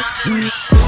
around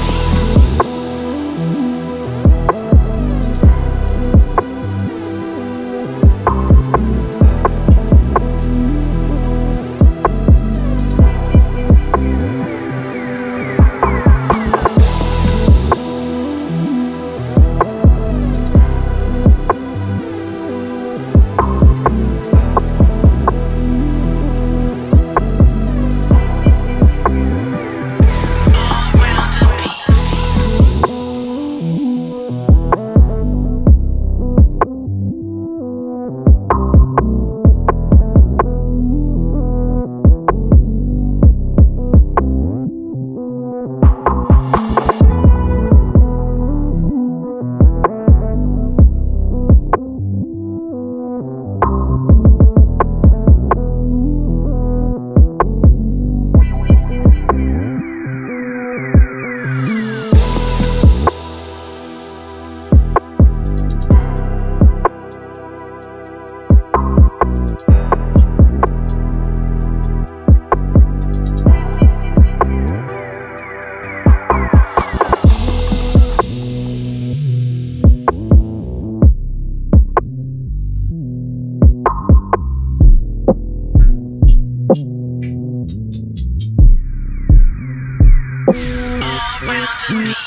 me.